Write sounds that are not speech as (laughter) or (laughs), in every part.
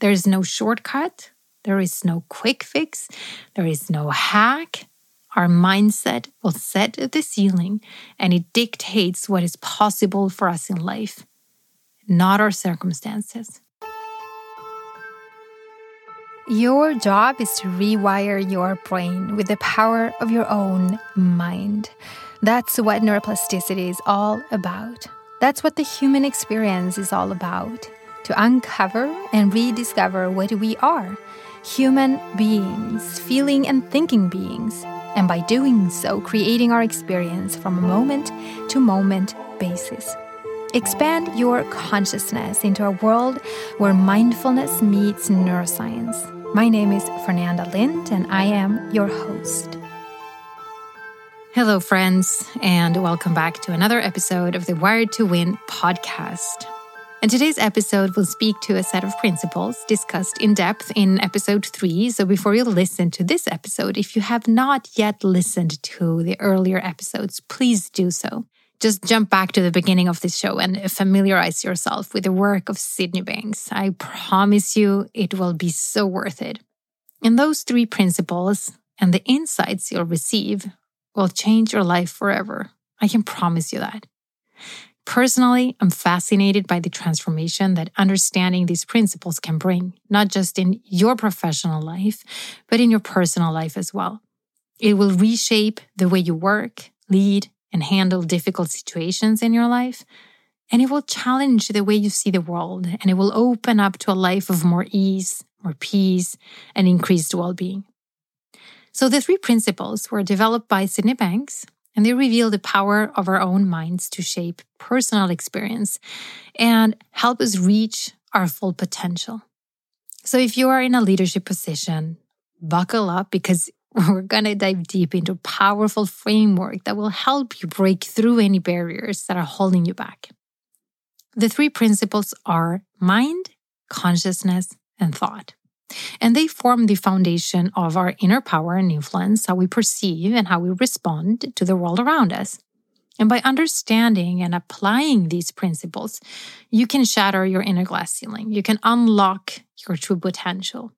There is no shortcut, there is no quick fix, there is no hack. Our mindset will set the ceiling and it dictates what is possible for us in life, not our circumstances. Your job is to rewire your brain with the power of your own mind. That's what neuroplasticity is all about. That's what the human experience is all about to uncover and rediscover what we are human beings, feeling and thinking beings, and by doing so, creating our experience from a moment to moment basis. Expand your consciousness into a world where mindfulness meets neuroscience my name is Fernanda Lind, and I am your host. Hello, friends, and welcome back to another episode of the Wired to Win podcast. And today's episode will speak to a set of principles discussed in depth in episode three. So before you listen to this episode, if you have not yet listened to the earlier episodes, please do so just jump back to the beginning of this show and familiarize yourself with the work of Sydney Banks. I promise you it will be so worth it. And those three principles and the insights you'll receive will change your life forever. I can promise you that. Personally, I'm fascinated by the transformation that understanding these principles can bring, not just in your professional life, but in your personal life as well. It will reshape the way you work, lead, and handle difficult situations in your life. And it will challenge the way you see the world and it will open up to a life of more ease, more peace, and increased well being. So, the three principles were developed by Sydney Banks and they reveal the power of our own minds to shape personal experience and help us reach our full potential. So, if you are in a leadership position, buckle up because (laughs) we're going to dive deep into a powerful framework that will help you break through any barriers that are holding you back. The three principles are mind, consciousness, and thought. And they form the foundation of our inner power and influence, how we perceive and how we respond to the world around us. And by understanding and applying these principles, you can shatter your inner glass ceiling. You can unlock your true potential.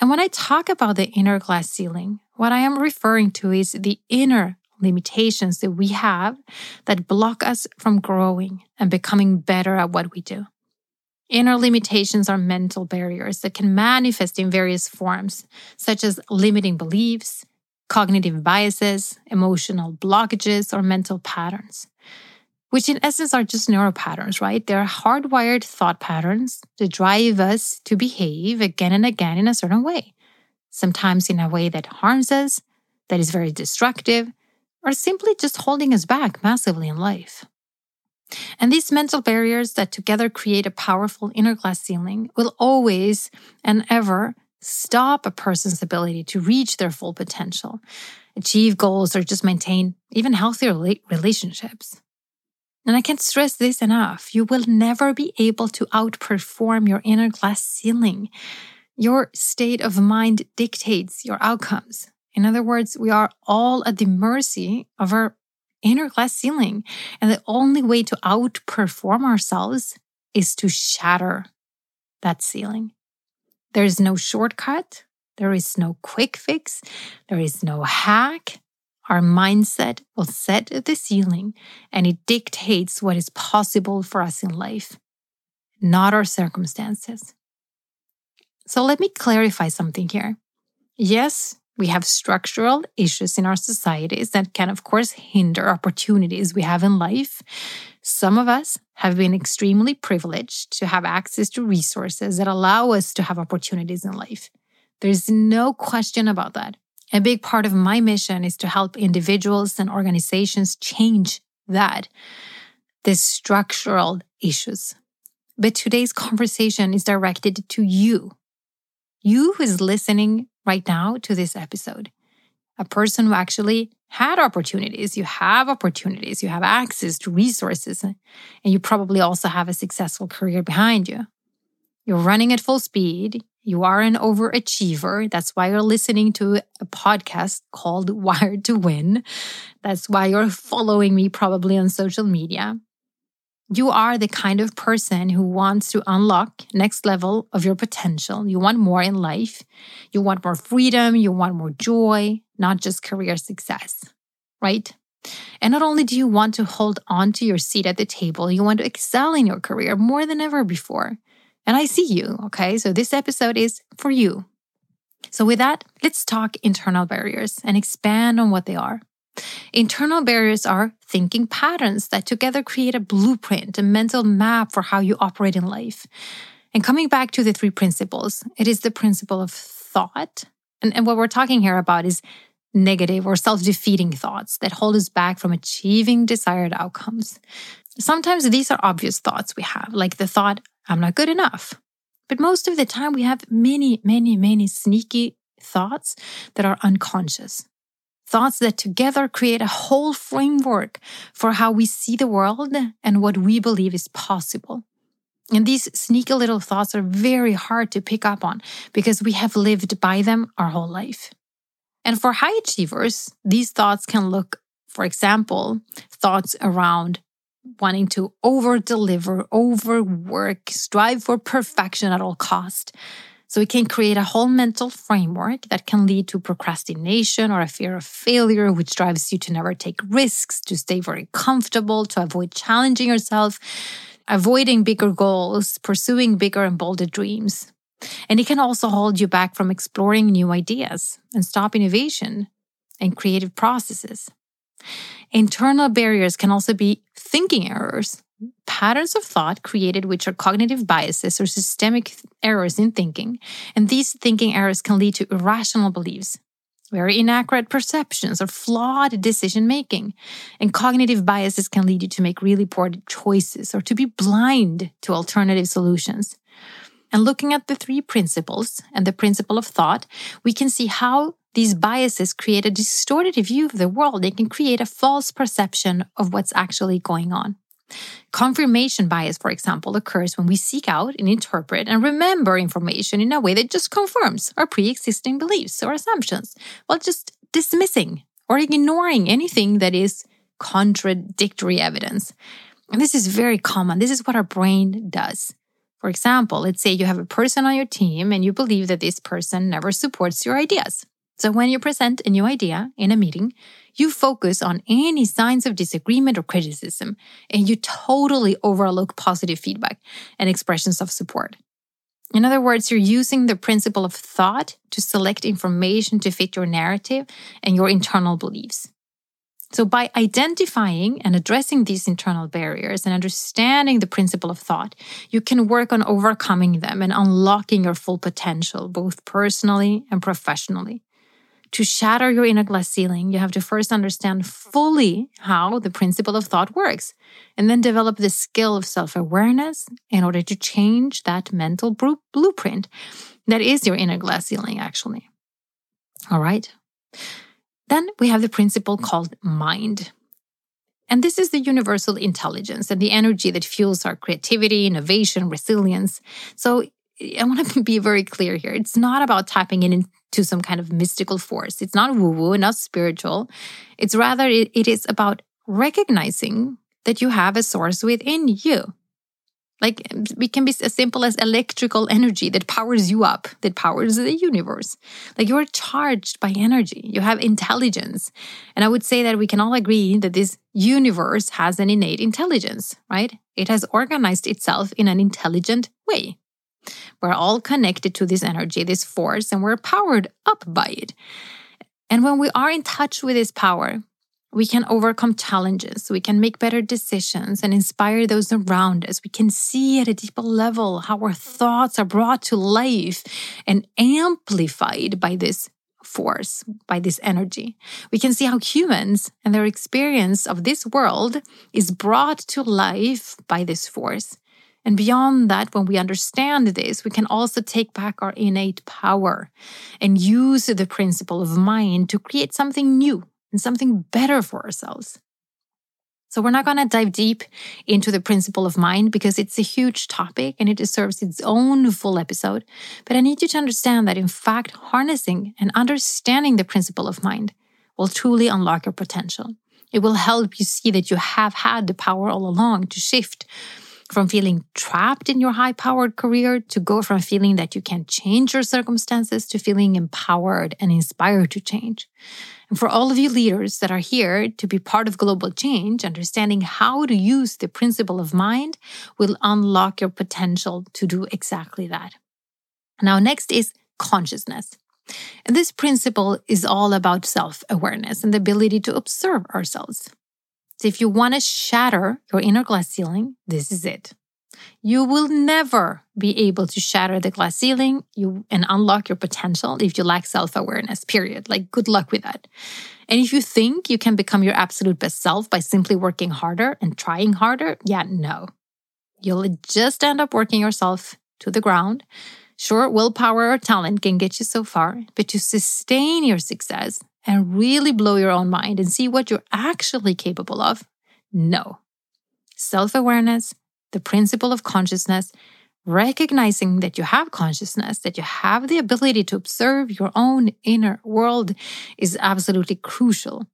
And when I talk about the inner glass ceiling, what I am referring to is the inner limitations that we have that block us from growing and becoming better at what we do. Inner limitations are mental barriers that can manifest in various forms, such as limiting beliefs, cognitive biases, emotional blockages, or mental patterns which in essence are just neural patterns, right? They're hardwired thought patterns that drive us to behave again and again in a certain way, sometimes in a way that harms us, that is very destructive, or simply just holding us back massively in life. And these mental barriers that together create a powerful inner glass ceiling will always and ever stop a person's ability to reach their full potential, achieve goals, or just maintain even healthier relationships. And I can't stress this enough. You will never be able to outperform your inner glass ceiling. Your state of mind dictates your outcomes. In other words, we are all at the mercy of our inner glass ceiling. And the only way to outperform ourselves is to shatter that ceiling. There is no shortcut. There is no quick fix. There is no hack. Our mindset will set the ceiling and it dictates what is possible for us in life, not our circumstances. So let me clarify something here. Yes, we have structural issues in our societies that can, of course, hinder opportunities we have in life. Some of us have been extremely privileged to have access to resources that allow us to have opportunities in life. There's no question about that. A big part of my mission is to help individuals and organizations change that, the structural issues. But today's conversation is directed to you, you who is listening right now to this episode, a person who actually had opportunities. You have opportunities, you have access to resources, and you probably also have a successful career behind you. You're running at full speed. You are an overachiever. That's why you're listening to a podcast called (laughs) Wired to Win. That's why you're following me probably on social media. You are the kind of person who wants to unlock next level of your potential. You want more in life. You want more freedom. You want more joy, not just career success, right? And not only do you want to hold on to your seat at the table, you want to excel in your career more than ever before. And I see you, okay? So this episode is for you. So, with that, let's talk internal barriers and expand on what they are. Internal barriers are thinking patterns that together create a blueprint, a mental map for how you operate in life. And coming back to the three principles, it is the principle of thought. And, and what we're talking here about is negative or self defeating thoughts that hold us back from achieving desired outcomes. Sometimes these are obvious thoughts we have, like the thought, I'm not good enough. But most of the time, we have many, many, many sneaky thoughts that are unconscious. Thoughts that together create a whole framework for how we see the world and what we believe is possible. And these sneaky little thoughts are very hard to pick up on because we have lived by them our whole life. And for high achievers, these thoughts can look, for example, thoughts around wanting to over deliver, overwork, strive for perfection at all cost. So it can create a whole mental framework that can lead to procrastination or a fear of failure, which drives you to never take risks, to stay very comfortable, to avoid challenging yourself, avoiding bigger goals, pursuing bigger and bolder dreams. And it can also hold you back from exploring new ideas and stop innovation and creative processes. Internal barriers can also be thinking errors, patterns of thought created which are cognitive biases or systemic errors in thinking. And these thinking errors can lead to irrational beliefs, very inaccurate perceptions, or flawed decision making. And cognitive biases can lead you to make really poor choices or to be blind to alternative solutions. And looking at the three principles and the principle of thought, we can see how these biases create a distorted view of the world. They can create a false perception of what's actually going on. Confirmation bias, for example, occurs when we seek out and interpret and remember information in a way that just confirms our pre existing beliefs or assumptions, while just dismissing or ignoring anything that is contradictory evidence. And this is very common. This is what our brain does. For example, let's say you have a person on your team and you believe that this person never supports your ideas. So when you present a new idea in a meeting, you focus on any signs of disagreement or criticism, and you totally overlook positive feedback and expressions of support. In other words, you're using the principle of thought to select information to fit your narrative and your internal beliefs. So, by identifying and addressing these internal barriers and understanding the principle of thought, you can work on overcoming them and unlocking your full potential, both personally and professionally. To shatter your inner glass ceiling, you have to first understand fully how the principle of thought works, and then develop the skill of self awareness in order to change that mental blueprint that is your inner glass ceiling, actually. All right. Then we have the principle called mind. And this is the universal intelligence and the energy that fuels our creativity, innovation, resilience. So I want to (laughs) be very clear here. It's not about tapping into some kind of mystical force. It's not woo woo, not spiritual. It's rather, it, it is about recognizing that you have a source within you. Like it can be as simple as electrical energy that powers you up, that powers the universe. Like you're charged by energy, you have intelligence. And I would say that we can all agree that this universe has an innate intelligence, right? It has organized itself in an intelligent way. We're all connected to this energy, this force, and we're powered up by it. And when we are in touch with this power, we can overcome challenges, we can make better decisions and inspire those around us. We can see at a deeper level how our thoughts are brought to life and amplified by this force, by this energy. We can see how humans and their experience of this world is brought to life by this force. And beyond that, when we understand this, we can also take back our innate power and use the principle of mind to create something new and something better for ourselves. So, we're not going to dive deep into the principle of mind because it's a huge topic and it deserves its own full episode. But I need you to understand that, in fact, harnessing and understanding the principle of mind will truly unlock your potential. It will help you see that you have had the power all along to shift from feeling trapped in your high powered career to go from feeling that you can change your circumstances to feeling empowered and inspired to change. And for all of you leaders that are here to be part of global change, understanding how to use the principle of mind will unlock your potential to do exactly that. Now, next is consciousness. And this principle is all about self awareness and the ability to observe ourselves. So if you want to shatter your inner glass ceiling, this is it. You will never be able to shatter the glass ceiling and unlock your potential if you lack self awareness, period. Like, good luck with that. And if you think you can become your absolute best self by simply working harder and trying harder, yeah, no. You'll just end up working yourself to the ground. Sure, willpower or talent can get you so far, but to sustain your success and really blow your own mind and see what you're actually capable of? No. Self awareness, the principle of consciousness, recognizing that you have consciousness, that you have the ability to observe your own inner world is absolutely crucial.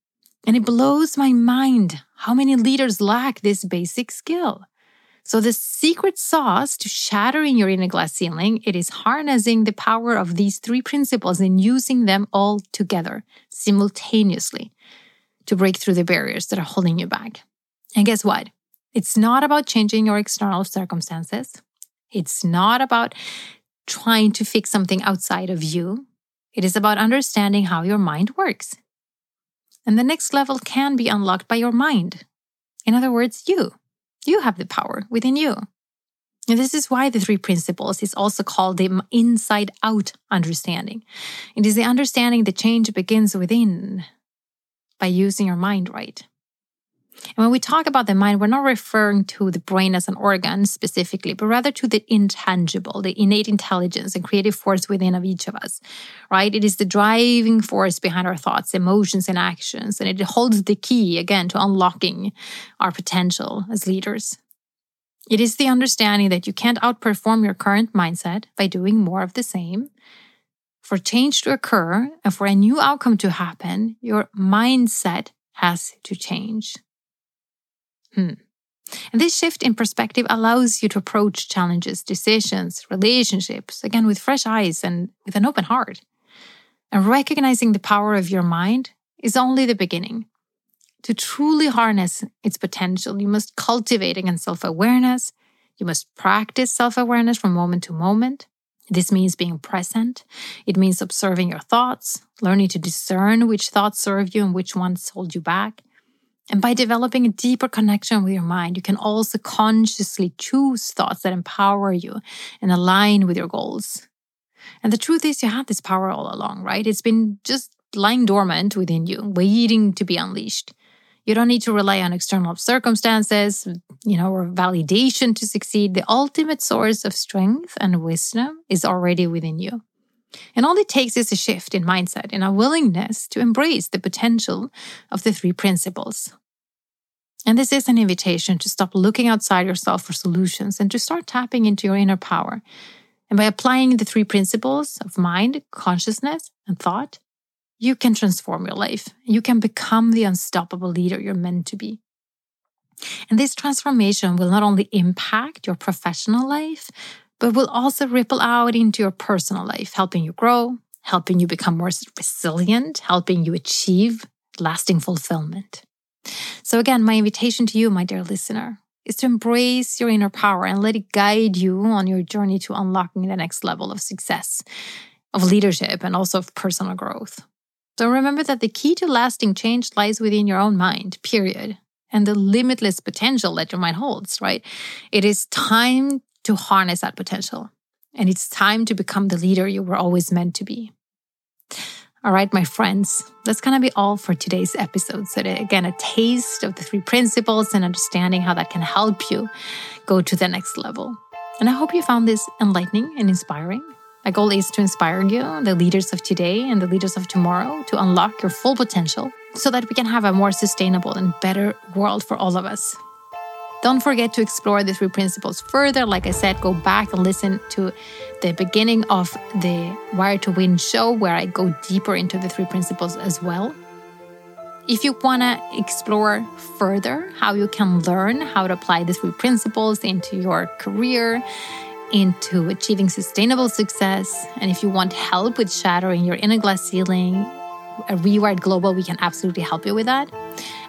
And it blows my mind how many leaders lack this basic skill. So the secret sauce to shattering your inner glass ceiling, it is harnessing the power of these three principles and using them all together simultaneously to break through the barriers that are holding you back. And guess what? It's not about changing your external circumstances. It's not about trying to fix something outside of you. It is about understanding how your mind works. And the next level can be unlocked by your mind. In other words, you. You have the power within you. And this is why the three principles is also called the inside out understanding. It is the understanding that change begins within by using your mind right. And when we talk about the mind, we're not referring to the brain as an organ specifically, but rather to the intangible, the innate intelligence and creative force within of each of us, right? It is the driving force behind our thoughts, emotions, and actions. And it holds the key, again, to unlocking our potential as leaders. It is the understanding that you can't outperform your current mindset by doing more of the same. For change to occur and for a new outcome to happen, your mindset has to change. Hmm. And this shift in perspective allows you to approach challenges, decisions, relationships, again, with fresh eyes and with an open heart. And recognizing the power of your mind is only the beginning. To truly harness its potential, you must cultivate again self awareness. You must practice self awareness from moment to moment. This means being present. It means observing your thoughts, learning to discern which thoughts serve you and which ones hold you back. And by developing a deeper connection with your mind, you can also consciously choose thoughts that empower you and align with your goals. And the truth is, you had this power all along, right? It's been just lying dormant within you, waiting to be unleashed. You don't need to rely on external circumstances, you know, or validation to succeed. The ultimate source of strength and wisdom is already within you. And all it takes is a shift in mindset and a willingness to embrace the potential of the three principles. And this is an invitation to stop looking outside yourself for solutions and to start tapping into your inner power. And by applying the three principles of mind, consciousness, and thought, you can transform your life. You can become the unstoppable leader you're meant to be. And this transformation will not only impact your professional life, but will also ripple out into your personal life, helping you grow, helping you become more resilient, helping you achieve lasting fulfillment. So, again, my invitation to you, my dear listener, is to embrace your inner power and let it guide you on your journey to unlocking the next level of success, of leadership, and also of personal growth. So, remember that the key to lasting change lies within your own mind, period, and the limitless potential that your mind holds, right? It is time to harness that potential. And it's time to become the leader you were always meant to be. All right, my friends, that's going to be all for today's episode. So, again, a taste of the three principles and understanding how that can help you go to the next level. And I hope you found this enlightening and inspiring. My goal is to inspire you, the leaders of today and the leaders of tomorrow, to unlock your full potential so that we can have a more sustainable and better world for all of us. Don't forget to explore the three principles further. Like I said, go back and listen to the beginning of the Wired to Win show, where I go deeper into the three principles as well. If you want to explore further how you can learn how to apply the three principles into your career, into achieving sustainable success, and if you want help with shattering your inner glass ceiling, a Rewired Global, we can absolutely help you with that.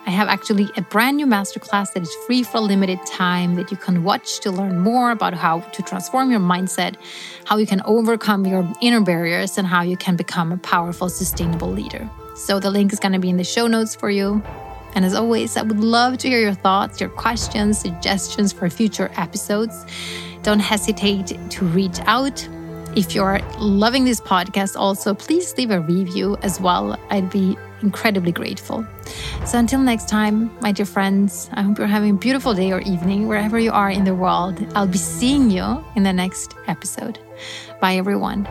I have actually a brand new masterclass that is free for a limited time that you can watch to learn more about how to transform your mindset, how you can overcome your inner barriers, and how you can become a powerful, sustainable leader. So the link is going to be in the show notes for you. And as always, I would love to hear your thoughts, your questions, suggestions for future episodes. Don't hesitate to reach out. If you're loving this podcast, also please leave a review as well. I'd be incredibly grateful. So until next time, my dear friends, I hope you're having a beautiful day or evening wherever you are in the world. I'll be seeing you in the next episode. Bye, everyone.